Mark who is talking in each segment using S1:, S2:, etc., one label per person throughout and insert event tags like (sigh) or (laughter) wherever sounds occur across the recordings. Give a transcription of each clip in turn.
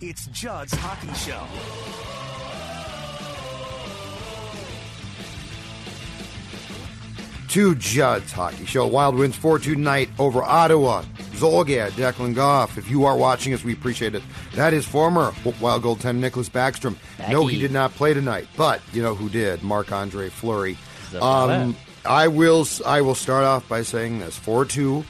S1: It's Judd's Hockey Show.
S2: to Judd's Hockey Show. Wild wins 4 2 tonight over Ottawa. Zulgad, Declan Goff. If you are watching us, we appreciate it. That is former Wild goaltender Nicholas Backstrom. No, he did not play tonight, but you know who did? Marc Andre Fleury. Um, I will. I will start off by saying this: four two,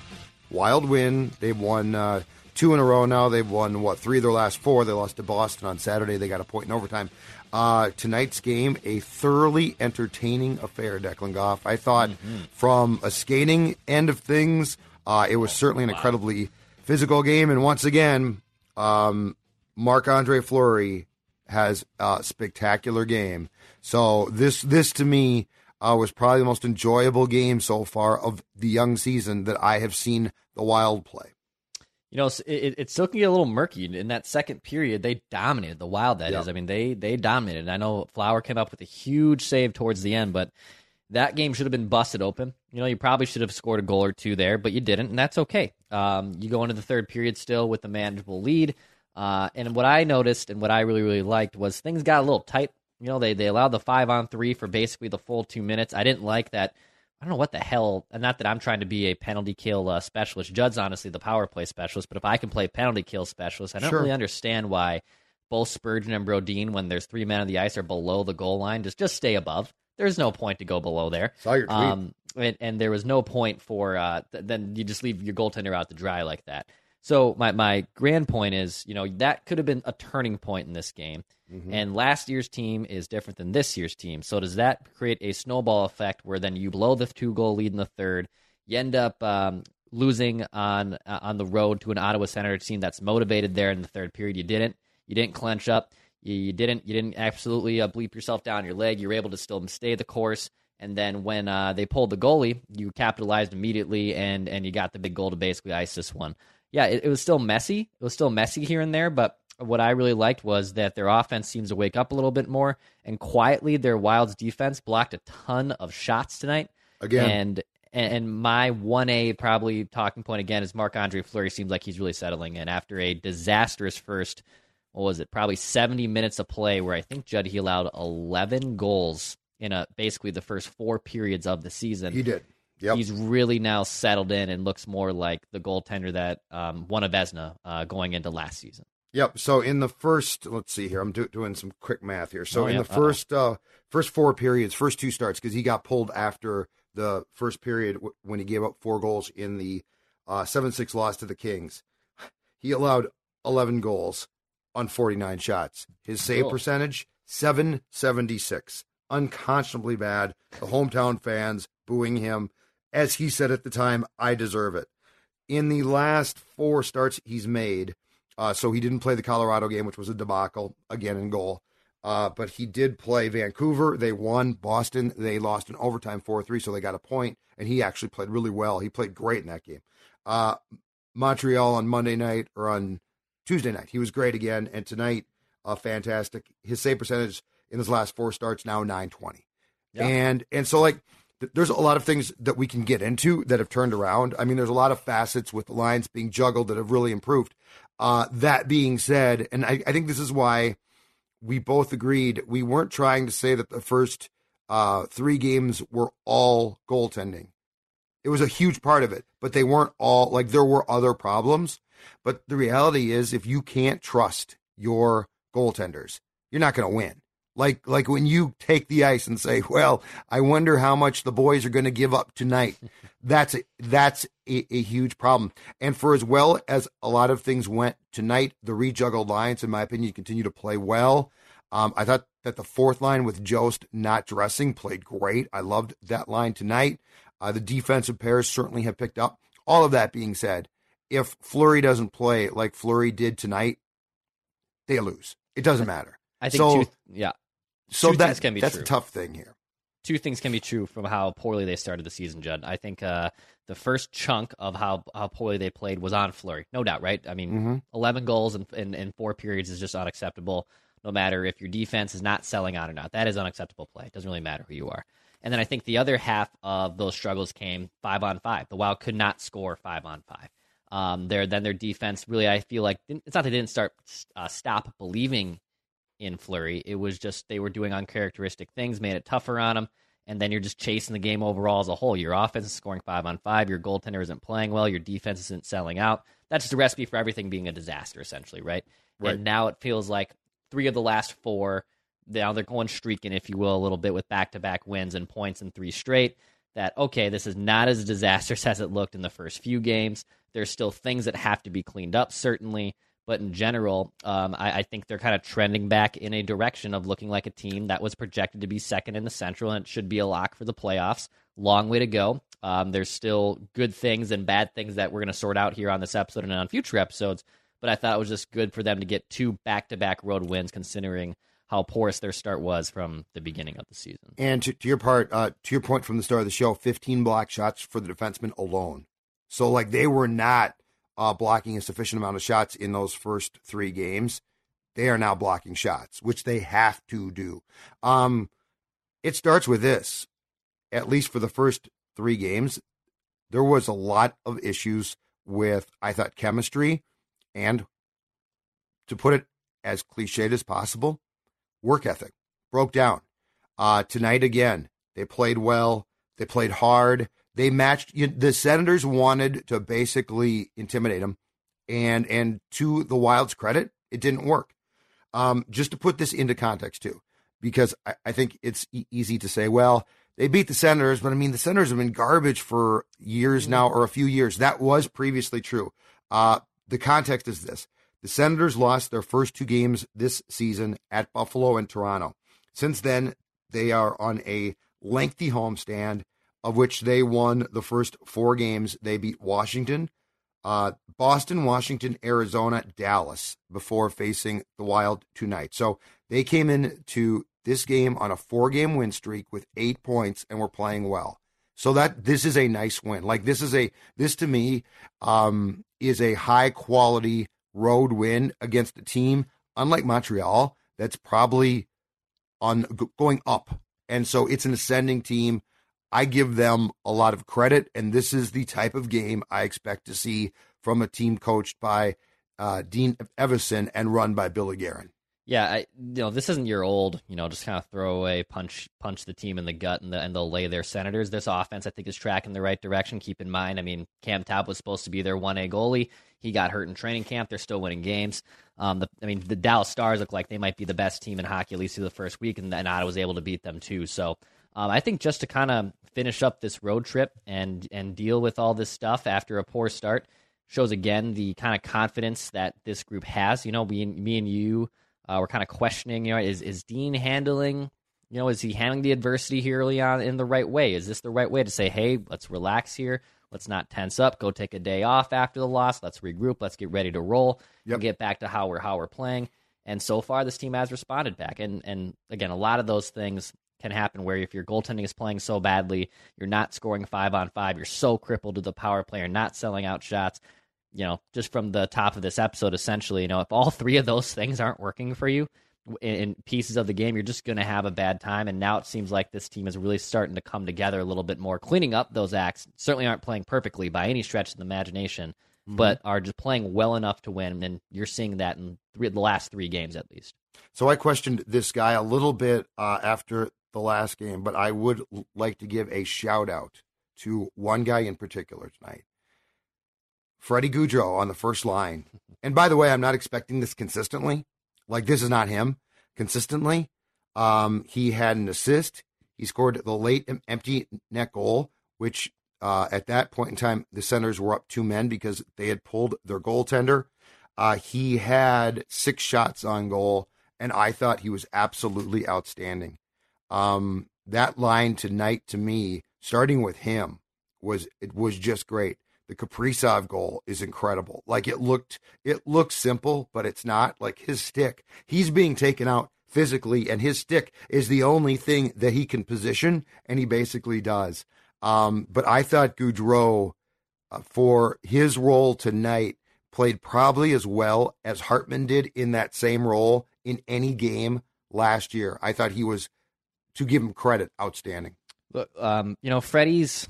S2: Wild win. They've won uh, two in a row now. They've won what three of their last four. They lost to Boston on Saturday. They got a point in overtime. Uh, tonight's game, a thoroughly entertaining affair, Declan Goff. I thought from a skating end of things, uh, it was certainly an incredibly physical game. And once again, um, Marc Andre Fleury has a spectacular game. So this this to me uh, was probably the most enjoyable game so far of the young season that I have seen the Wild play.
S3: You know, it, it still can get a little murky. In that second period, they dominated the Wild. That is,
S2: Yep.
S3: I mean, they they dominated. I know Flower came up with a huge save towards the end, but that game should have been busted open. You know, you probably should have scored a goal or two there, but you didn't, and that's okay. Um, you go into the third period still with a manageable lead. Uh, and what I noticed and what I really really liked was things got a little tight. You know, they they allowed the five on three for basically the full two minutes. I didn't like that. I don't know what the hell. and Not that I'm trying to be a penalty kill uh, specialist. Judd's honestly the power play specialist, but if I can play penalty kill specialist, I don't
S2: Sure.
S3: really understand why both Spurgeon and Brodin, when there's three men on the ice, are below the goal line. Just just stay above. There's no point to go below there.
S2: Saw your tweet.
S3: Um, and, and there was no point for uh, th- then you just leave your goaltender out to dry like that. So my my grand point is, you know, that could have been a turning point in this game. And last year's team is different than this year's team. So does that create a snowball effect where then you blow the two goal lead in the third, you end up um, losing on uh, on the road to an Ottawa Senator team that's motivated there in the third period. You didn't. You didn't clench up. You, you didn't. You didn't absolutely uh, bleep yourself down your leg. You were able to still stay the course. And then when uh, they pulled the goalie, you capitalized immediately, and and you got the big goal to basically ice this one. Yeah, it, it was still messy. It was still messy here and there, but what I really liked was that their offense seems to wake up a little bit more, and quietly their Wild's defense blocked a ton of shots tonight.
S2: Again.
S3: and and my one A probably talking point again is Marc Andre Fleury seems like he's really settling in after a disastrous first. What was it? Probably seventy minutes of play where I think Judd he allowed eleven goals in a basically the first four periods of the season.
S2: He did. Yep.
S3: He's really now settled in and looks more like the goaltender that um, won a Vezina uh, going into last season.
S2: Yep. So in the first, let's see here. I'm do, doing some quick math here. So
S3: Oh,
S2: in
S3: yeah.
S2: the first uh, first four periods, first two starts, because he got pulled after the first period w- when he gave up four goals in the seven six loss to the Kings. He allowed 11 goals on 49 shots. His save
S3: Cool.
S2: percentage 776, unconscionably bad. The hometown fans booing him, as he said at the time, "I deserve it." In the last four starts he's made. Uh, so he didn't play the Colorado game, which was a debacle again in goal. Uh, but he did play Vancouver. They won. Boston, they lost in overtime 4 3, so they got a point, And he actually played really well. He played great in that game. Uh, Montreal on Monday night or on Tuesday night, he was great again. And tonight, uh, fantastic. His save percentage in his last four starts now 920. And and so like there's a lot of things that we can get into that have turned around. I mean, there's a lot of facets with the lines being juggled that have really improved. Uh, that being said, and I, I think this is why we both agreed we weren't trying to say that the first uh, three games were all goaltending. It was a huge part of it, but they weren't all like there were other problems. But the reality is, if you can't trust your goaltenders, you're not going to win. Like like when you take the ice and say, "Well, I wonder how much the boys are going to give up tonight." (laughs) that's a, that's a, a, huge problem. And for as well as a lot of things went tonight, the rejuggled lines, in my opinion, continue to play well. Um, I thought that the fourth line with Jost not dressing played great. I loved that line tonight. Uh, the defensive pairs certainly have picked up. All of that being said, if Fleury doesn't play like Fleury did tonight, they lose. It doesn't matter.
S3: I think,
S2: so,
S3: two, yeah.
S2: So
S3: two
S2: that,
S3: can be
S2: that's
S3: true.
S2: a tough thing here.
S3: Two things can be true from how poorly they started the season, Judd. I think uh, the first chunk of how, how poorly they played was on Fleury. No doubt, right? I mean,
S2: Mm-hmm.
S3: 11 goals in, in, in four periods is just unacceptable, no matter if your defense is not selling out or not. That is unacceptable play. It doesn't really matter who you are. And then I think the other half of those struggles came five on five. The Wild could not score five on five. Um, their then their defense really, I feel like it's not they didn't start uh, stop believing in Fleury. It was just they were doing uncharacteristic things, made it tougher on them, and then you're just chasing the game overall as a whole. Your offense is scoring five on five. Your goaltender isn't playing well. Your defense isn't selling out. That's just a recipe for everything being a disaster, essentially, right?
S2: Right.
S3: And now it feels like three of the last four. Now they're going streaking, if you will, a little bit with back to back wins and points in three straight. That okay, this is not as disastrous (laughs) as it looked in the first few games. There's still things that have to be cleaned up, certainly. But in general, um, I, I think they're kind of trending back in a direction of looking like a team that was projected to be second in the Central and it should be a lock for the playoffs. Long way to go. Um, there's still good things and bad things that we're going to sort out here on this episode and on future episodes. But I thought it was just good for them to get two back to back road wins, considering how porous their start was from the beginning of the season.
S2: And to, to your part, uh, to your point from the start of the show, 15 block shots for the defenseman alone. So like they were not uh, blocking a sufficient amount of shots in those first three games. They are now blocking shots, which they have to do. Um, it starts with this. At least for the first three games, there was a lot of issues with I thought chemistry and to put it as cliched as possible, work ethic broke down. Uh, tonight again, they played well. They played hard. They matched. You, the Senators wanted to basically intimidate them, and and to the Wild's credit, it didn't work. Um, just to put this into context too, because I, I think it's e- easy to say, well, they beat the Senators, but I mean the Senators have been garbage for years now, or a few years. That was previously true. Uh, the context is this: the Senators lost their first two games this season at Buffalo and Toronto. Since then, they are on a lengthy homestand, of which they won the first four games. They beat Washington, uh, Boston, Washington, Arizona, Dallas before facing the Wild tonight. So they came into this game on a four game win streak with eight points and were playing well. So that this is a nice win. Like this is a this to me um, is a high quality road win against a team unlike Montreal that's probably on going up. And so it's an ascending team. I give them a lot of credit, and this is the type of game I expect to see from a team coached by uh, Dean Evason and run by Billy Guerin.
S3: Yeah, I, you know, this isn't your old, you know, just kind of throw away, punch, punch the team in the gut, and, the, and they'll lay their senators. This offense, I think, is tracking the right direction. Keep in mind, I mean, Cam Talbot was supposed to be their one A goalie. He got hurt in training camp. They're still winning games. Um, the, I mean, the Dallas Stars look like they might be the best team in hockey at least through the first week, and, and Ottawa was able to beat them too. So, um, I think just to kind of finish up this road trip and and deal with all this stuff after a poor start shows again the kind of confidence that this group has. You know, we, me and you uh, were kind of questioning, you know, is is Dean handling, you know, is he handling the adversity here early on in the right way? Is this the right way to say, hey, let's relax here, let's not tense up, go take a day off after the loss, let's regroup, let's get ready to roll,
S2: Yep.
S3: and get back to how we're how we're playing. And so far, this team has responded back. And and again, a lot of those things can happen where if your goaltending is playing so badly, you're not scoring five on five, you're so crippled to the power play, you're not selling out shots. You know, just from the top of this episode, essentially, you know, if all (laughs) three of those things aren't working for you in, in pieces of the game, you're just going to have a bad time. And now it seems like this team is really starting to come together a little bit more, cleaning up those acts. Certainly aren't playing perfectly by any stretch of the imagination, but are just playing well enough to win. And you're seeing that in three, the last three games at least.
S2: So I questioned this guy a little bit uh, after the last game, but I would like to give a shout out to one guy in particular tonight. Freddie Gaudreau on the first line. And by the way, I'm not expecting this consistently, Like this is not him consistently. Um, he had an assist. He scored the late empty net goal, which uh, at that point in time the Senators were up two men because they had pulled their goaltender. Uh, he had six shots on goal, and I thought he was absolutely outstanding. Um, that line tonight to me, starting with him, was it was just great. The Kaprizov goal is incredible. Like it looked, it looks simple, but it's not. Like his stick, he's being taken out physically, and his stick is the only thing that he can position, and he basically does. Um, but I thought Gaudreau, uh, for his role tonight, played probably as well as Hartman did in that same role in any game last year. I thought he was, to give him credit, outstanding.
S3: Look, um, you know, Freddie's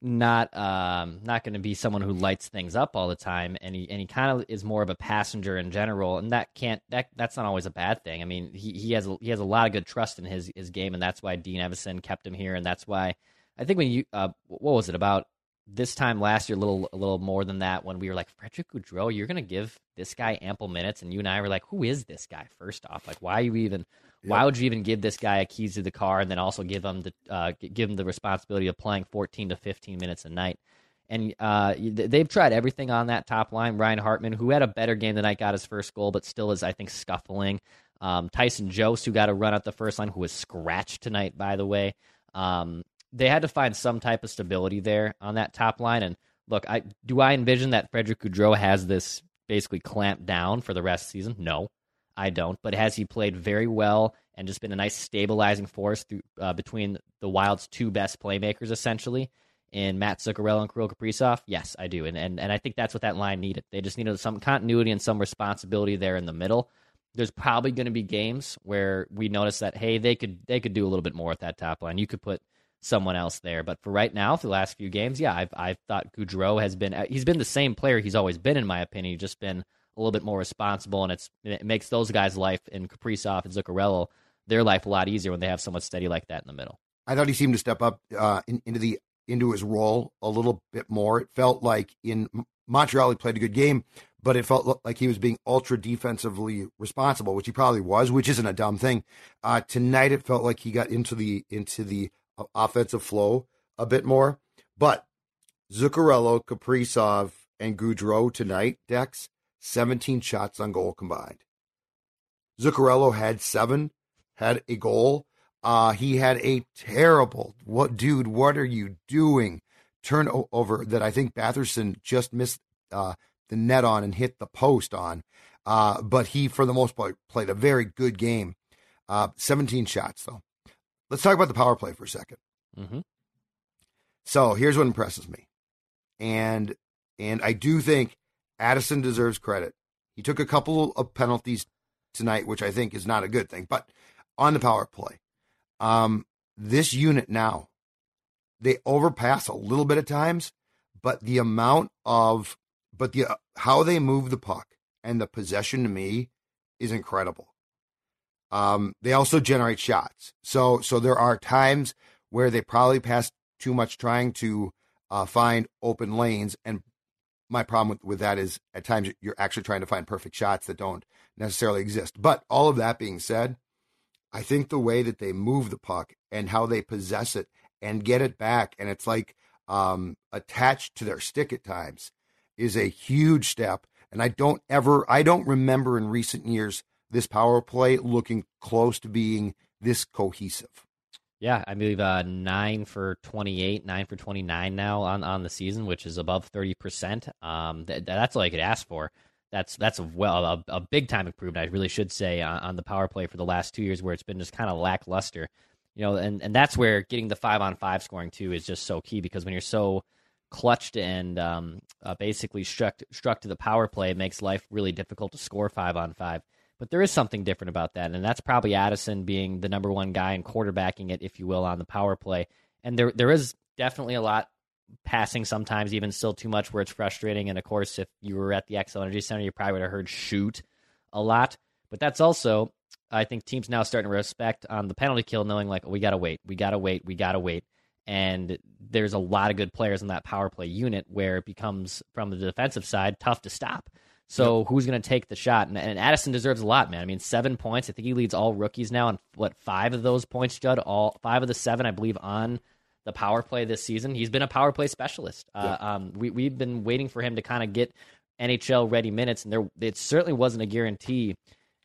S3: not um, not going to be someone who lights things up all the time, and he and he kind of is more of a passenger in general, and that can't that that's not always a bad thing. I mean, he, he has he has a lot of good trust in his his game, and that's why Dean Evason kept him here, and that's why I think when you uh, what was it about this time last year, a little a little more than that, when we were like Frederick Gaudreau, you're going to give this guy ample minutes, and you and I were like, who is this guy? First off, like why are you even why would you even give this guy a keys to the car and then also give him the uh, give him the responsibility of playing 14 to 15 minutes a night? And uh, they've tried everything on that top line. Ryan Hartman, who had a better game tonight, got his first goal, but still is I think scuffling. Um, Tyson Jost, who got a run at the first line, who was scratched tonight, by the way. Um, they had to find some type of stability there on that top line. And look, I do I envision that Frederick Gaudreau has this basically clamped down for the rest of the season? No. I don't. But has he played very well and just been a nice stabilizing force through, uh, between the Wild's two best playmakers, essentially, in Matt Zuccarello and Kirill Kaprizov? Yes, I do. And, and, and I think that's what that line needed. They just needed some continuity and some responsibility there in the middle. There's probably going to be games where we notice that, hey, they could they could do a little bit more with that top line. You could put someone else there. But for right now, for the last few games, yeah, I've, I've thought Gaudreau has been, he's been the same player he's always been, in my opinion. He's just been a little bit more responsible, and it's it makes those guys' life in Kaprizov and Zuccarello their life a lot easier when they have someone steady like that in the middle.
S2: I thought he seemed to step up uh, in, into the into his role a little bit more. It felt like in Montreal he played a good game, but it felt like he was being ultra defensively responsible, which he probably was, which isn't a dumb thing. Uh, tonight it felt like he got into the into the uh, offensive flow a bit more, but Zuccarello, Kaprizov, and Gaudreau tonight, Dex, 17 shots on goal combined. Zuccarello had seven, had a goal. Uh, he had a terrible, what, dude, what are you doing? Turnover that I think Batherson just missed uh, the net on and hit the post on. Uh, but he, for the most part, played a very good game. Uh, 17 shots, though. Let's talk about the power play for a 2nd
S3: mm-hmm.
S2: So here's what impresses me, and and I do think Addison deserves credit. He took a couple of penalties tonight, which I think is not a good thing. But on the power play, um, this unit now, they overpass a little bit at times, but the amount of, but the uh, how they move the puck and the possession to me is incredible. Um, they also generate shots, so so there are times where they probably pass too much trying to uh, find open lanes and my problem with, with that is at times you're actually trying to find perfect shots that don't necessarily exist. But all of that being said, I think the way that they move the puck and how they possess it and get it back, and it's like um, attached to their stick at times, is a huge step. And I don't ever, I don't remember in recent years this power play looking close to being this cohesive.
S3: Yeah, I believe uh, nine for twenty-eight, nine for twenty-nine now on, on the season, which is above thirty percent. Um, th- that's all I could ask for. That's that's a well a, a big time improvement. I really should say on, on, the power play for the last two years, where it's been just kind of lackluster. You know, and and that's where getting the five on five scoring too is just so key because when you're so clutched and um, uh, basically struck struck to the power play, it makes life really difficult to score five on five. But there is something different about that, and that's probably Addison being the number one guy and quarterbacking it, if you will, on the power play. And there there is definitely a lot passing sometimes, even still too much, where it's frustrating. And of course, if you were at the Xcel Energy Center, you probably would have heard shoot a lot. But that's also, I think, teams now starting to respect on the penalty kill, knowing like we gotta wait, we gotta wait, we gotta wait. And there's a lot of good players in that power play unit where it becomes from the defensive side tough to stop. So who's going to take the shot? And, and Addison deserves a lot, man. I mean, seven points. I think he leads all rookies now, and what five of those points, Judd? All five of the seven, I believe, on the power play this season. He's been a power play specialist. Uh, um, we we've been waiting for him to kind of get NHL ready minutes, and there it certainly wasn't a guarantee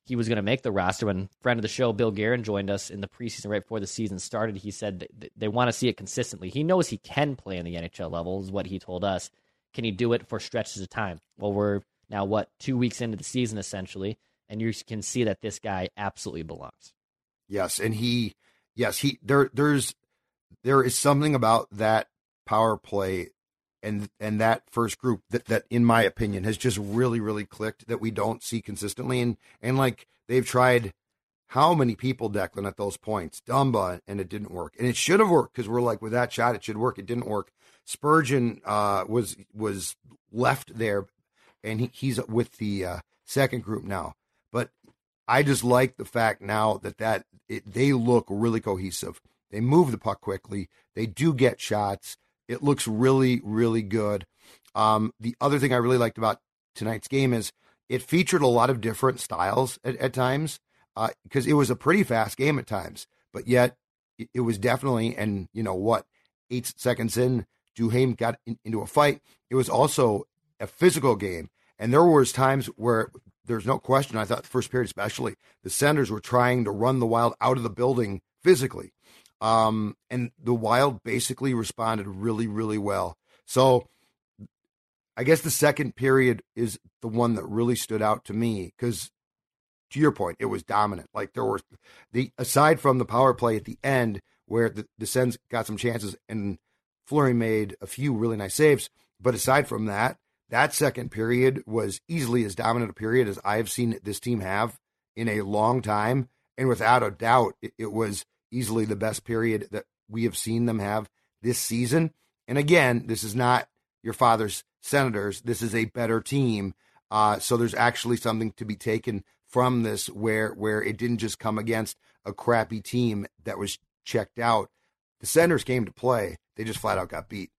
S3: he was going to make the roster. When friend of the show Bill Guerin joined us in the preseason right before the season started, he said they, they want to see it consistently. He knows he can play in the NHL level, is what he told us. Can he do it for stretches of time? Well, we're now what two weeks into the season essentially, and you can see that this guy absolutely belongs.
S2: Yes, and he, yes, he there. There's there is something about that power play and and that first group that that in my opinion has just really really clicked that we don't see consistently and and like they've tried how many people Declan at those points Dumba and it didn't work and it should have worked because we're like with that shot it should work it didn't work Spurgeon uh, was was left there and he, he's with the uh, second group now but I just like the fact now that that it, they look really cohesive they move the puck quickly they do get shots it looks really, really good. Um, the other thing I really liked about tonight's game is it featured a lot of different styles at, at times because uh, it was a pretty fast game at times, but yet it, it, was definitely, and you know what, eight seconds in, Duhaime got in, into a fight. It was also a physical game. And there was times where there's no question. I thought the first period, especially, the Senators were trying to run the Wild out of the building physically. Um, and the Wild basically responded really, really well. So I guess the second period is the one that really stood out to me because, to your point, it was dominant. Like there were the aside from the power play at the end where the, the Sens got some chances and Fleury made a few really nice saves. But aside from that, that second period was easily as dominant a period as I've seen this team have in a long time. And without a doubt, it, it was easily the best period that we have seen them have this season. And again, this is not your father's Senators. This is a better team. Uh, so there's actually something to be taken from this where where it didn't just come against a crappy team that was checked out. The Senators came to play. They just flat out got beat.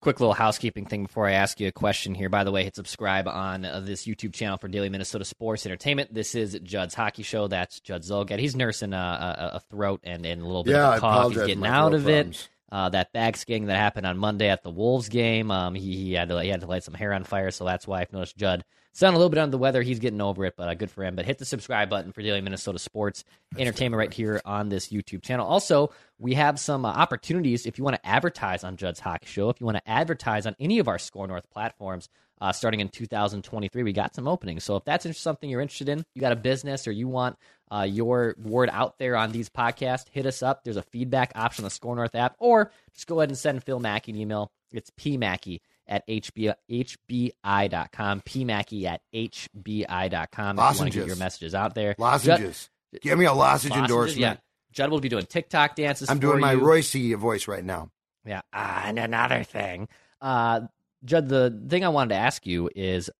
S3: Quick little housekeeping thing before I ask you a question here. By the way, hit subscribe on uh, this YouTube channel for Daily Minnesota Sports Entertainment. This is Judd's Hockey Show. That's Judd Zulgad. He's nursing a, a, a throat and, and, a little bit
S2: yeah,
S3: of a cough. He's getting out of
S2: problems.
S3: it. Uh, that bag skiing that happened on Monday at the Wolves game, um, he, he had to he had to light some hair on fire, so that's why I've noticed Judd sound a little bit under the weather. He's getting over it, but uh, good for him. But hit the subscribe button for Daily Minnesota Sports that's Entertainment right here on this YouTube channel. Also, we have some uh, opportunities if you want to advertise on Judd's Hockey Show, if you want to advertise on any of our Score North platforms. Uh, starting in 2023, we got some openings. So if that's something you're interested in, you got a business or you want uh, your word out there on these podcasts, hit us up. There's a feedback option on the Score North app, or just go ahead and send Phil Mackey an email. It's pmackey at HB, hbi.com, pmackey at hbi.com if you want to get your messages out there.
S2: Lozenges. Judd, Give me a lozenge
S3: lozenges,
S2: endorsement.
S3: Yeah. Judd will be doing TikTok dances.
S2: I'm doing my
S3: you.
S2: Royce voice right now.
S3: Yeah. Uh, and another thing. Uh, Judd, the thing I wanted to ask you is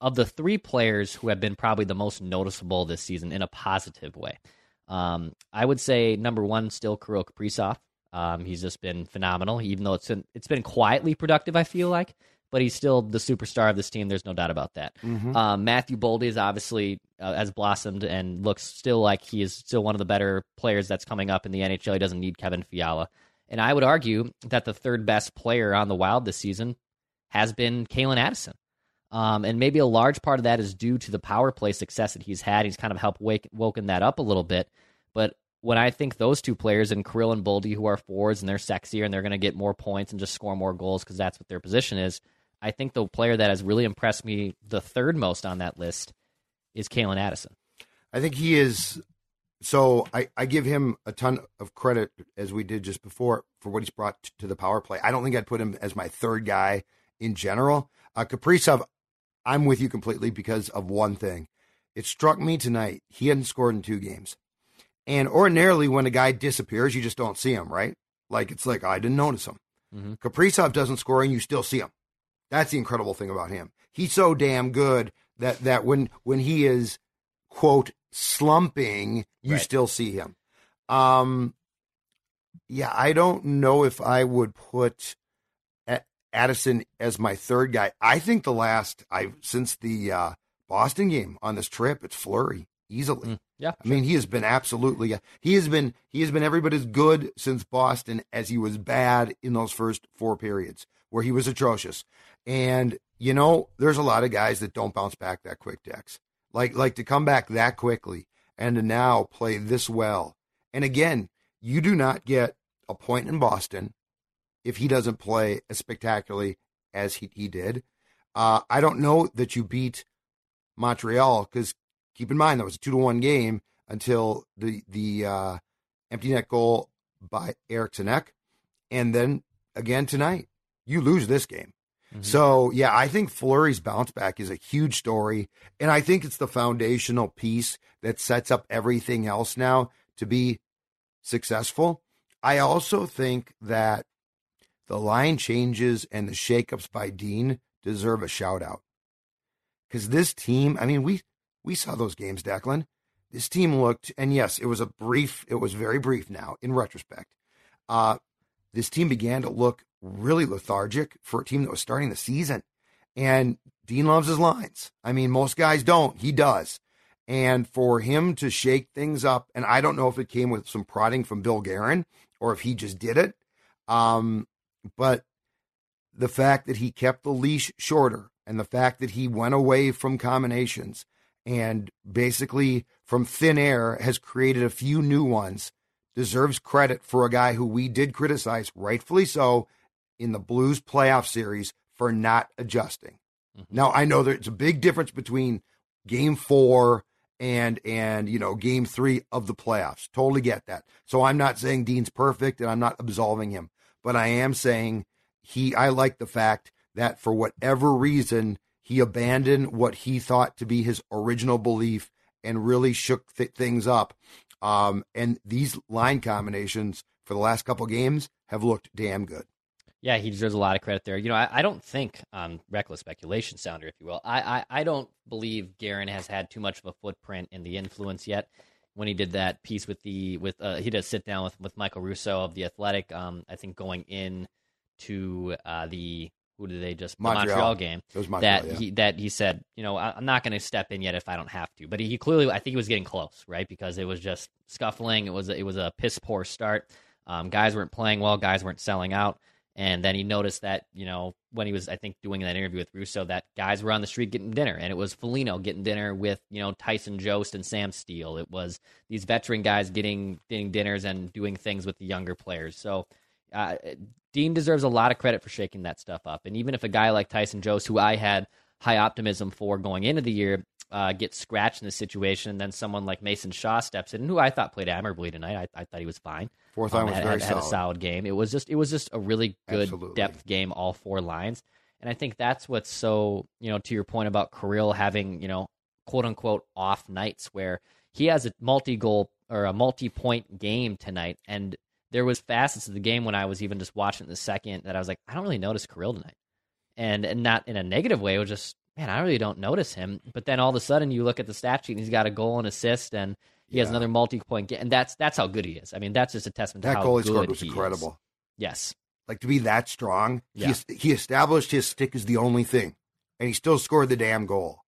S3: of the three players who have been probably the most noticeable this season in a positive way, um, I would say number one, still Kirill Kaprizov. Um, he's just been phenomenal, even though it's been, it's been quietly productive, I feel like, but he's still the superstar of this team. There's no doubt about that.
S2: Mm-hmm.
S3: Um, Matthew Boldy is obviously uh, has blossomed and looks still like he is still one of the better players that's coming up in the NHL. He doesn't need Kevin Fiala. And I would argue that the third best player on the Wild this season has been Calen Addison. Um, and maybe a large part of that is due to the power play success that he's had. He's kind of helped wake, woken that up a little bit. But when I think those two players and Kirill and Boldy, who are forwards and they're sexier and they're going to get more points and just score more goals because that's what their position is, I think the player that has really impressed me the third most on that list is Calen Addison.
S2: I think he is. So I, I give him a ton of credit, as we did just before, for what he's brought to the power play. I don't think I'd put him as my third guy in general. Uh, Kaprizov, I'm with you completely because of one thing. It struck me tonight. He hadn't scored in two games. And ordinarily, when a guy disappears, you just don't see him, right? Like it's like, I didn't notice him.
S3: Mm-hmm.
S2: Kaprizov doesn't score and you still see him. That's the incredible thing about him. He's so damn good that, that when, when he is, quote, slumping, you
S3: Right.
S2: still see him. Um, yeah, I don't know if I would put Addison as my third guy. I think the last I since the uh, Boston game on this trip, it's Fleury easily.
S3: Mm, yeah,
S2: I mean, he has been absolutely he has been he has been every bit as good since Boston as he was bad in those first four periods where he was atrocious. And you know, there's a lot of guys that don't bounce back that quick, Dex. Like like to come back that quickly and to now play this well. And again, you do not get a point in Boston if he doesn't play as spectacularly as he, he did. Uh, I don't know that you beat Montreal because keep in mind that was a two to one game until the the uh, empty net goal by Eriksson Ek, and then again tonight you lose this game. Mm-hmm. So yeah, I think Fleury's bounce back is a huge story, and I think it's the foundational piece that sets up everything else now to be successful. I also think that the line changes and the shakeups by Dean deserve a shout out. Because this team, I mean, we we saw those games, Declan. This team looked, and yes, it was a brief, it was very brief now in retrospect. Uh, this team began to look really lethargic for a team that was starting the season. And Dean loves his lines. I mean, most guys don't. He does. And for him to shake things up, and I don't know if it came with some prodding from Bill Guerin or if he just did it. Um, but the fact that he kept the leash shorter and the fact that he went away from combinations and basically from thin air has created a few new ones deserves credit for a guy who we did criticize, rightfully so, in the Blues playoff series for not adjusting. Mm-hmm. Now I know there's a big difference between game four and and you know game three of the playoffs. Totally get that. So I'm not saying Dean's perfect and I'm not absolving him, but I am saying he I like the fact that for whatever reason he abandoned what he thought to be his original belief and really shook th- things up. Um, and these line combinations for the last couple games have looked damn good.
S3: Yeah, he deserves a lot of credit there. You know, I, I don't think, um, reckless speculation sounder, if you will, I, I, I don't believe Guerin has had too much of a footprint in the influence yet. When he did that piece with the with uh, he did a sit down with with Michael Russo of the Athletic, um, I think going in to uh, the who did they just
S2: Montreal,
S3: Montreal game
S2: Montreal,
S3: that
S2: yeah.
S3: he that he said, you know, I'm not going to step in yet if I don't have to. But he, clearly, I think he was getting close, right? Because it was just scuffling. It was a, it was a piss poor start. Um, guys weren't playing well. Guys weren't selling out. And then he noticed that, you know, when he was, I think, doing that interview with Russo, that guys were on the street getting dinner. And it was Foligno getting dinner with, you know, Tyson Jost and Sam Steel. It was these veteran guys getting getting dinners and doing things with the younger players. So uh, Dean deserves a lot of credit for shaking that stuff up. And even if a guy like Tyson Jost, who I had high optimism for going into the year, uh, gets scratched in this situation, and then someone like Mason Shaw steps in, who I thought played admirably tonight. I, I thought he was fine.
S2: Fourth line
S3: Um,
S2: was
S3: had,
S2: very
S3: had, had a
S2: solid.
S3: solid game. It was just it was just a really good
S2: Absolutely.
S3: depth game, all four lines. And I think that's what's so you know to your point about Kirill having you know quote unquote off nights where he has a multi goal or a multi point game tonight, and there was facets of the game when I was even just watching the second that I was like, I don't really notice Kirill tonight, and and not in a negative way. It was just man, I really don't notice him. But then all of a sudden, you look at the stat sheet, and he's got a goal and assist, and he has another multi-point game, and that's that's how good he is. I mean, that's just a testament to
S2: That
S3: how
S2: goal he scored was
S3: he is.
S2: incredible.
S3: Yes,
S2: Like to be that strong,
S3: Yeah.
S2: he, he established his stick is the only thing, and he still scored the damn goal.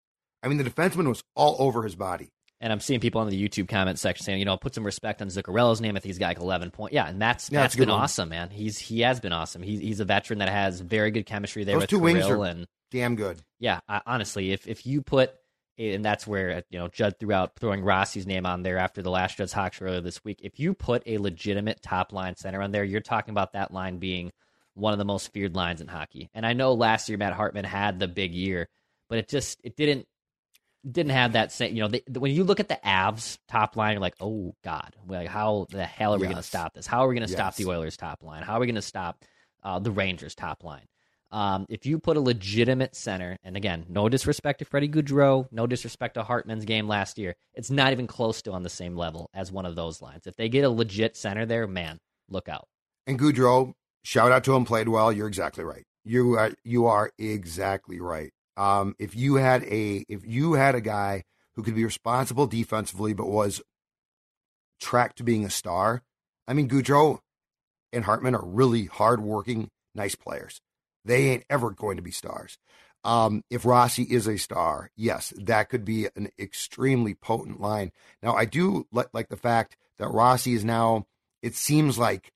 S2: I mean, the defenseman was all over his body.
S3: And I'm seeing people on the YouTube comment section saying, you know, put some respect on Zuccarello's name if he's got like 11 points. Yeah, and Matt's
S2: Yeah, that's good
S3: been
S2: one.
S3: awesome, man. He's he has been awesome. He's he's a veteran that has very good chemistry there
S2: Those
S3: with
S2: two wings are-
S3: and
S2: Damn good.
S3: yeah, I, honestly, if if you put and that's where you know Judd threw out throwing Rossi's name on there after the last Judd's Hawks earlier this week. If you put a legitimate top line center on there, you're talking about that line being one of the most feared lines in hockey. And I know last year Matt Hartman had the big year, but it just it didn't didn't have that same. You know, they, when you look at the Avs top line, you're like, oh god, like how the hell are we going to stop this? How are we going to stop the Oilers top line? How are we going to stop uh, the Rangers top line? Um, if you put a legitimate center, and again, no disrespect to Freddie Gaudreau, no disrespect to Hartman's game last year, it's not even close to on the same level as one of those lines. If they get a legit center there, man, look out.
S2: And Gaudreau, shout out to him, played well. You're exactly right. You are you are exactly right. Um, if you had a if you had a guy who could be responsible defensively but was tracked to being a star, I mean Gaudreau and Hartman are really hardworking, nice players. They ain't ever going to be stars. Um, if Rossi is a star, yes, that could be an extremely potent line. Now, I do li- like the fact that Rossi is now, it seems like,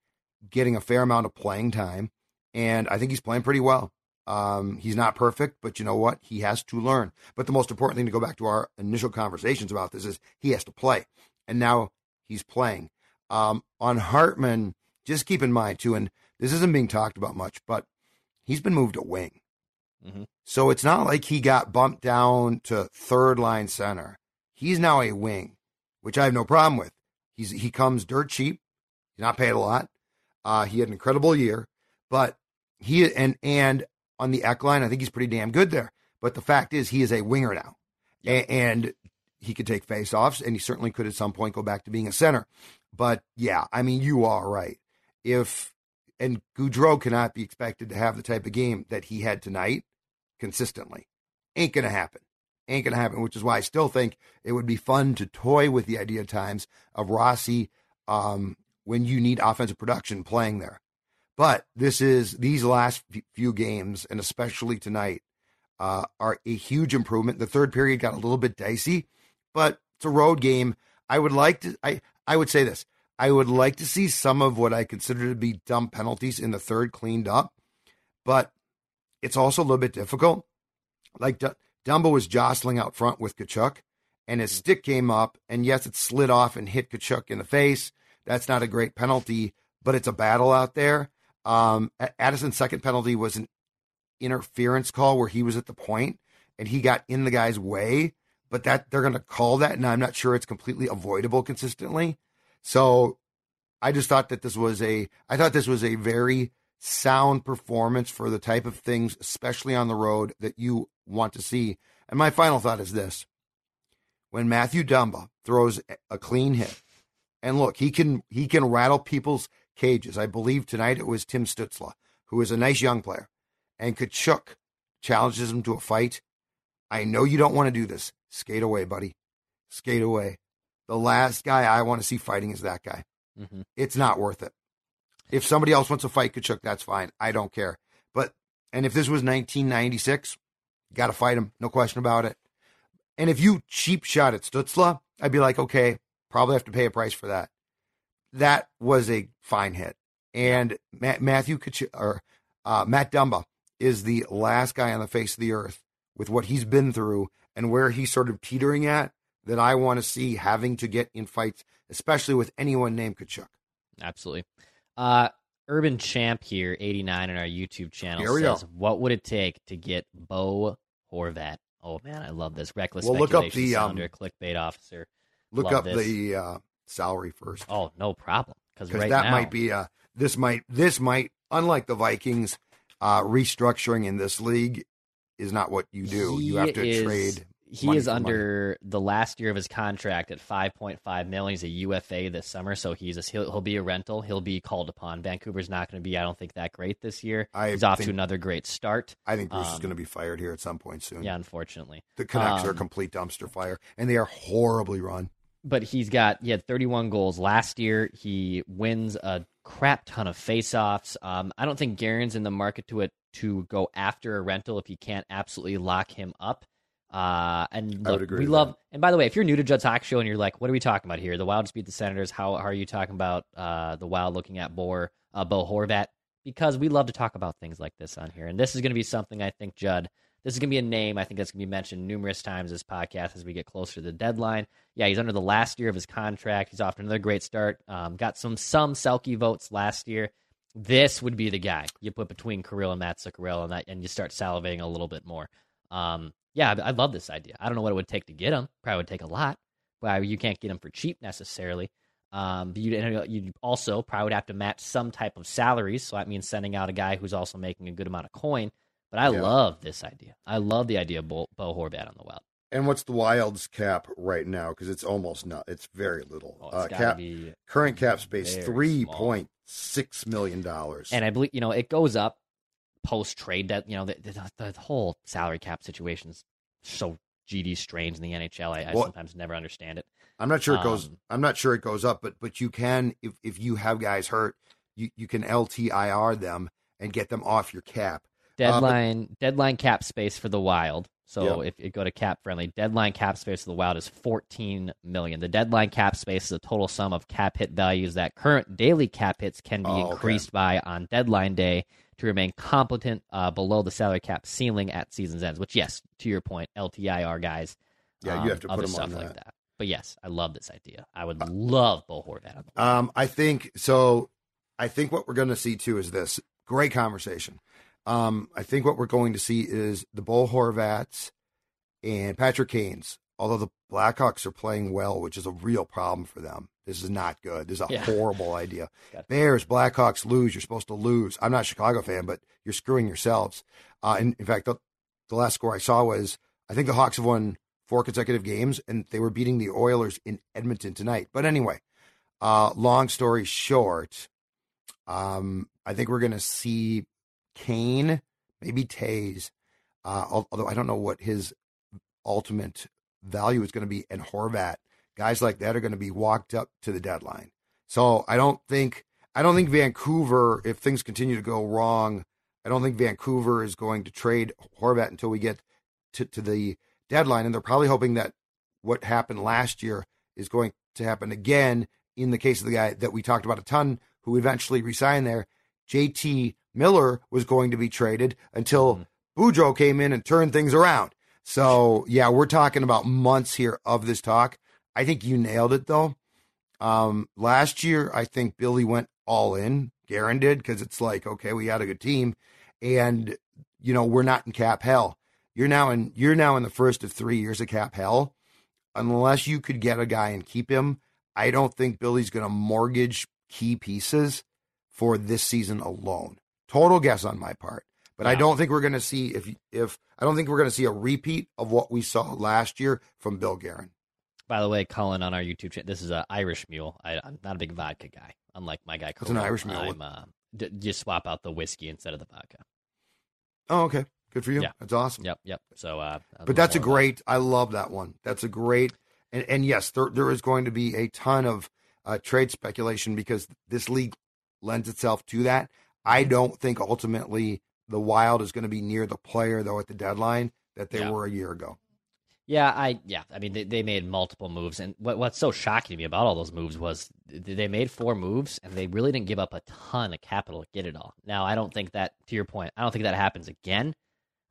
S2: getting a fair amount of playing time, and I think he's playing pretty well. Um, he's not perfect, but you know what? He has to learn. But the most important thing to go back to our initial conversations about this is he has to play, and now he's playing. Um, on Hartman, just keep in mind too, and this isn't being talked about much, but he's been moved to wing.
S3: Mm-hmm.
S2: So it's not like he got bumped down to third line center. He's now a wing, which I have no problem with. He's he comes dirt cheap. He's not paid a lot. Uh, he had an incredible year, but he and and on the Eck line, I think he's pretty damn good there. But the fact is, he is a winger now. A- and he could take faceoffs, and he certainly could at some point go back to being a center. But yeah, I mean, you are right. If and Gaudreau cannot be expected to have the type of game that he had tonight consistently. Ain't gonna happen. Ain't gonna happen. Which is why I still think it would be fun to toy with the idea at times of Rossi um, when you need offensive production playing there. But this is these last few games, and especially tonight, uh, are a huge improvement. The third period got a little bit dicey, but it's a road game. I would like to. I I would say this. I would like to see some of what I consider to be dumb penalties in the third cleaned up, but it's also a little bit difficult. Like D- Dumba was jostling out front with Tkachuk, and his stick came up, and yes, it slid off and hit Tkachuk in the face. That's not a great penalty, but it's a battle out there. Um, Addison's second penalty was an interference call where he was at the point and he got in the guy's way, but that they're going to call that, and I'm not sure it's completely avoidable consistently. So I just thought that this was a I thought this was a very sound performance for the type of things, especially on the road, that you want to see. And my final thought is this: when Matthew Dumba throws a clean hit, and look, he can he can rattle people's cages. I believe tonight it was Tim Stützle, who is a nice young player, and Tkachuk challenges him to a fight. I know you don't want to do this. Skate away, buddy. Skate away. The last guy I want to see fighting is that guy.
S3: Mm-hmm.
S2: It's not worth it. If somebody else wants to fight Tkachuk, that's fine. I don't care. But and if this was 1996, got to fight him, no question about it. And if you cheap shot at Stützle, I'd be like, okay, probably have to pay a price for that. That was a fine hit. And Ma- Matthew Tkachuk, or uh, Matt Dumba is the last guy on the face of the earth with what he's been through and where he's sort of teetering at that I want to see having to get in fights, especially with anyone named Tkachuk.
S3: Absolutely. Uh, Urban Champ here, 89 on our YouTube channel says,
S2: go.
S3: "What would it take to get Bo Horvat?" Oh man, I love this reckless
S2: Well, look up the, um,
S3: sounder, clickbait officer.
S2: Look
S3: Love
S2: up
S3: this.
S2: the uh, salary first
S3: Oh, no problem. Because right
S2: that
S3: now,
S2: might be uh, this might this might unlike the Vikings uh, restructuring in this league is not what you do. you have to
S3: is-
S2: trade.
S3: He is
S2: for money.
S3: under the last year of his contract at 5.5 million. He's a UFA this summer, so he's a, he'll, he'll be a rental. He'll be called upon. Vancouver's not going to be, I don't think, that great this year.
S2: I
S3: he's off to another great start.
S2: I think Bruce is
S3: um,
S2: going to be fired here at some point soon.
S3: Yeah, unfortunately.
S2: The Canucks are a
S3: Um,
S2: complete dumpster fire, and they are horribly run.
S3: But he's got he had 31 goals last year. He wins a crap ton of faceoffs. Um, I don't think Guerin's in the market to it to go after a rental if he can't absolutely lock him up. Uh, and look, we love.
S2: that.
S3: And by the way, if you're new to Judd's Talk Show and you're like, "What are we talking about here?" The Wild just beat the Senators. How, how are you talking about uh, the Wild looking at Bo uh, Bo Horvat? Because we love to talk about things like this on here, and this is going to be something I think Judd. This is going to be a name I think that's going to be mentioned numerous times this podcast as we get closer to the deadline. Yeah, he's under the last year of his contract. He's off to another great start. Um, got some some Selke votes last year. This would be the guy you put between Kirill and Matt Zuccarello, and that, and you start salivating a little bit more. Um, yeah, I, I love this idea. I don't know what it would take to get him. Probably would take a lot. Well, you can't get him for cheap necessarily. Um, but you you also probably would have to match some type of salaries. So that means sending out a guy who's also making a good amount of coin. But I
S2: Yeah.
S3: love this idea. I love the idea of Bo, Bo Horvat on the Wild.
S2: And what's the Wild's cap right now? Because it's almost not. It's very little.
S3: Oh,
S2: uh, cap current cap space three point six million dollars.
S3: and I believe you know it goes up post trade. That you know the, the, the whole salary cap situation is so GD strange in the NHL. I, I
S2: Well-
S3: sometimes never understand it.
S2: I'm not sure it goes.
S3: Um,
S2: I'm not sure it goes up, but but you can if if you have guys hurt, you you can LTIR them and get them off your cap.
S3: Deadline deadline cap space for the Wild. So
S2: Yeah.
S3: if you go to cap friendly, deadline cap space for the Wild is 14 million. The deadline cap space is a total sum of cap hit values that current daily cap hits can be
S2: Oh, okay.
S3: increased by on deadline day to remain competent uh, below the salary cap ceiling at season's ends. Which, yes, to your point, LTIR guys,
S2: Yeah, you
S3: um,
S2: have to
S3: other
S2: put 'em on
S3: stuff like
S2: that.
S3: that. But yes, I love this idea. I would love Bo Horvat on the
S2: Um, I think so. I think what we're going to see too is this great conversation. Um, I think what we're going to see is the Bo Horvats and Patrick Kane's. Although the Blackhawks are playing well, which is a real problem for them. This is not good. This is a
S3: Yeah.
S2: horrible idea. (laughs) Bears, Blackhawks lose. You're supposed to lose. I'm not a Chicago fan, but you're screwing yourselves. Uh, in, in fact, the, the last score I saw was I think the Hawks have won four consecutive games, and they were beating the Oilers in Edmonton tonight. But anyway, uh, long story short, um, I think we're going to see Kane, maybe Toews, uh, although I don't know what his ultimate value is going to be, and Horvat. Guys like that are going to be walked up to the deadline. So I don't think I don't think Vancouver, if things continue to go wrong, I don't think Vancouver is going to trade Horvat until we get to, to the deadline. And they're probably hoping that what happened last year is going to happen again in the case of the guy that we talked about a ton who eventually resigned there. JT Miller was going to be traded until Boudreau came in and turned things around. So, yeah, we're talking about months here of this talk. I think you nailed it, though. Um, last year, I think Billy went all in. Guerin did because it's like, okay, we had a good team, and you know we're not in cap hell. You're now in you're now in the first of three years of cap hell. Unless you could get a guy and keep him, I don't think Billy's going to mortgage key pieces for this season alone. Total guess on my part, but I don't think we're going to see if if I don't think we're going to see a repeat of what we saw last year from Bill Guerin.
S3: By the way, Colin on our YouTube channel, this is an Irish mule. I, I'm not a big vodka guy, unlike my guy.
S2: What's an Irish mule?
S3: I'm uh, d- just swap out the whiskey instead of the vodka.
S2: Oh, okay, good for you.
S3: Yeah.
S2: That's awesome.
S3: Yep, yep. So, uh,
S2: But that's a great. I love that one. That's a great. And, and yes, there there is going to be a ton of uh, trade speculation because this league lends itself to that. I don't think ultimately the Wild is going to be near the player though at the deadline that they
S3: Yeah.
S2: were a year ago.
S3: Yeah, I yeah. I mean, they, they made multiple moves, and what what's so shocking to me about all those moves was they made four moves, and they really didn't give up a ton of capital to get it all. Now, I don't think that, to your point, I don't think that happens again,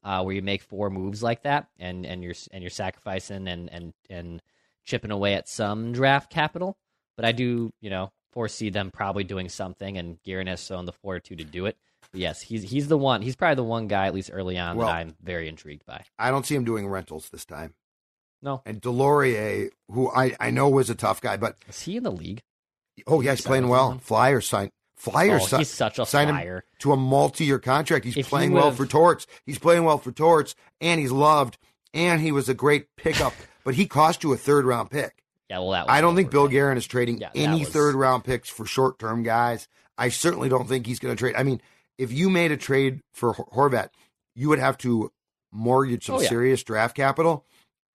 S3: uh, where you make four moves like that, and and you're and you're sacrificing and and and chipping away at some draft capital. But I do, you know, foresee them probably doing something, and Guerin has shown the fortitude to do it. But yes, he's he's the one. He's probably the one guy, at least early on,
S2: Well-
S3: that I'm very intrigued by.
S2: I don't see him doing rentals this time.
S3: No,
S2: And Deslauriers, who I, I know was a tough guy, but
S3: is he in the league?
S2: oh yeah, he's playing well.
S3: he's on?
S2: Flyers signed Flyers
S3: Oh,
S2: si-
S3: he's such a
S2: him
S3: flyer.
S2: to a multi-year contract. He's
S3: If he
S2: playing well for Torts. He's playing well for Torts, and he's loved, and he was a great pickup. (laughs) but he cost you a third round pick.
S3: Yeah, well, that
S2: I don't think Bill. Guerin is trading
S3: Yeah,
S2: any
S3: was-
S2: third round picks for short term guys. I certainly don't think he's going to trade. I mean, if you made a trade for Horvat, you would have to mortgage some
S3: Oh, yeah.
S2: serious draft capital,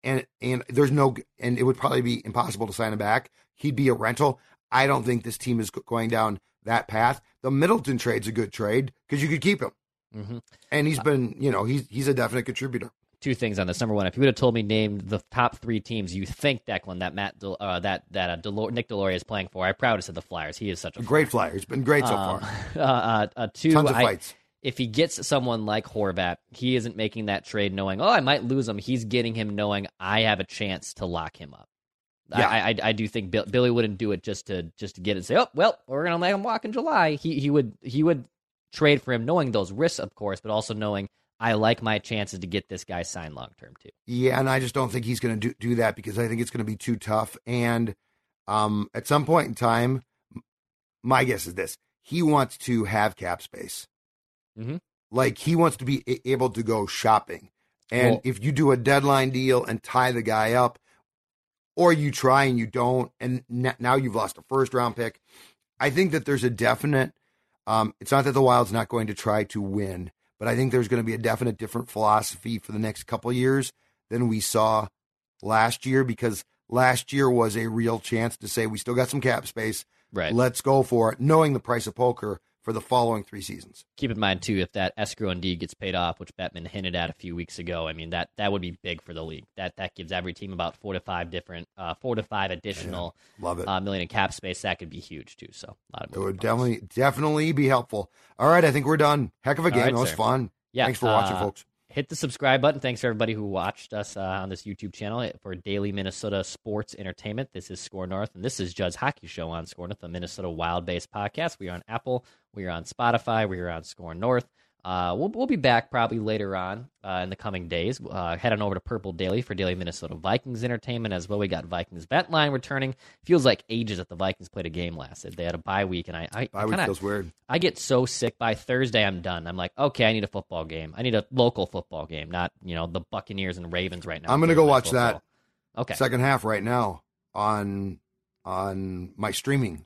S2: and and there's no, and it would probably be impossible to sign him back. He'd be a rental. I don't think this team is going down that path. The Middleton trade's a good trade because you could keep him,
S3: Mhm.
S2: and he's been, you know, he's he's a definite contributor.
S3: Two things on this. Number one, if you would have told me name the top three teams you think Declan that Matt Del- uh, that that uh, Delor- Nick Deslauriers is playing for, I proud to say the Flyers. He is such a
S2: A great flyer. He's been great so
S3: Um,
S2: far. (laughs)
S3: uh, uh, uh, two,
S2: Tons of
S3: I-
S2: fights.
S3: if he gets someone like Horvat, he isn't making that trade knowing, oh, I might lose him. He's getting him knowing I have a chance to lock him up.
S2: Yeah.
S3: I, I, I do think Bill, Billy wouldn't do it just to just to get it and say, oh, well, we're gonna let him walk in July. He he would he would trade for him, knowing those risks, of course, but also knowing I like my chances to get this guy signed long term too.
S2: Yeah, and I just don't think he's going to do, do that because I think it's going to be too tough. And um, at some point in time, my guess is this: he wants to have cap space.
S3: Mhm.
S2: Like he wants to be able to go shopping. And
S3: Well-
S2: if you do a deadline deal and tie the guy up, or you try and you don't, and now you've lost a first round pick, I think that there's a definite. Um, it's not that the Wild's not going to try to win, but I think there's going to be a definite different philosophy for the next couple of years than we saw last year because last year was a real chance to say we still got some cap space.
S3: Right.
S2: Let's go for it, knowing the price of poker for the following three seasons.
S3: Keep in mind too, if that escrow indeed gets paid off, which Bettman hinted at a few weeks ago, I mean that that would be big for the league. That that gives every team about four to five different, uh, four to five additional
S2: Love it.
S3: uh, million in cap space. That could be huge too. So a lot of
S2: It would
S3: parts.
S2: definitely definitely be helpful. All right, I think we're done. Heck of a game.
S3: right,
S2: that was
S3: sir.
S2: fun.
S3: Yeah,
S2: Thanks for watching,
S3: uh,
S2: folks.
S3: Hit the subscribe button. Thanks for everybody who watched us uh, on this YouTube channel for daily Minnesota sports entertainment. This is Score North, and this is Judd's Hockey Show on Score North, a Minnesota wild based podcast. We are on Apple, we are on Spotify, we are on Score North. Uh, we'll, we'll be back probably later on uh, in the coming days. Uh, head on over to Purple Daily for daily Minnesota Vikings entertainment as well. We got Vikings Bet Line returning. Feels like ages that the Vikings played a game last. They had a bye week, and I, I,
S2: Bye
S3: I
S2: week
S3: kinda,
S2: feels weird.
S3: I get so sick by Thursday. I'm done. I'm like, okay, I need a football game. I need a local football game, not you know the Buccaneers and Ravens right now.
S2: I'm gonna go watch that.
S3: Okay,
S2: Second half right now on on my streaming.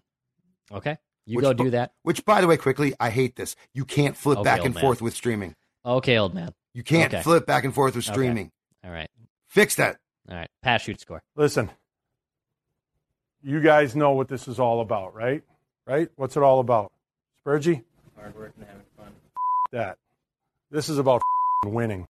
S3: okay, you
S2: Which
S3: go
S2: bu-
S3: do that.
S2: Which, by the way, quickly, I hate this. You can't flip
S3: Okay,
S2: back and
S3: man.
S2: forth with streaming.
S3: Okay, old man.
S2: You can't
S3: Okay.
S2: flip back and forth with
S3: Okay.
S2: streaming.
S3: All right,
S2: Fix that.
S3: all right. Pass, shoot, score.
S4: Listen, you guys know what this is all about, right? Right? What's it all about? Spurgey?
S3: Hard work and having fun.
S4: That. This is about winning.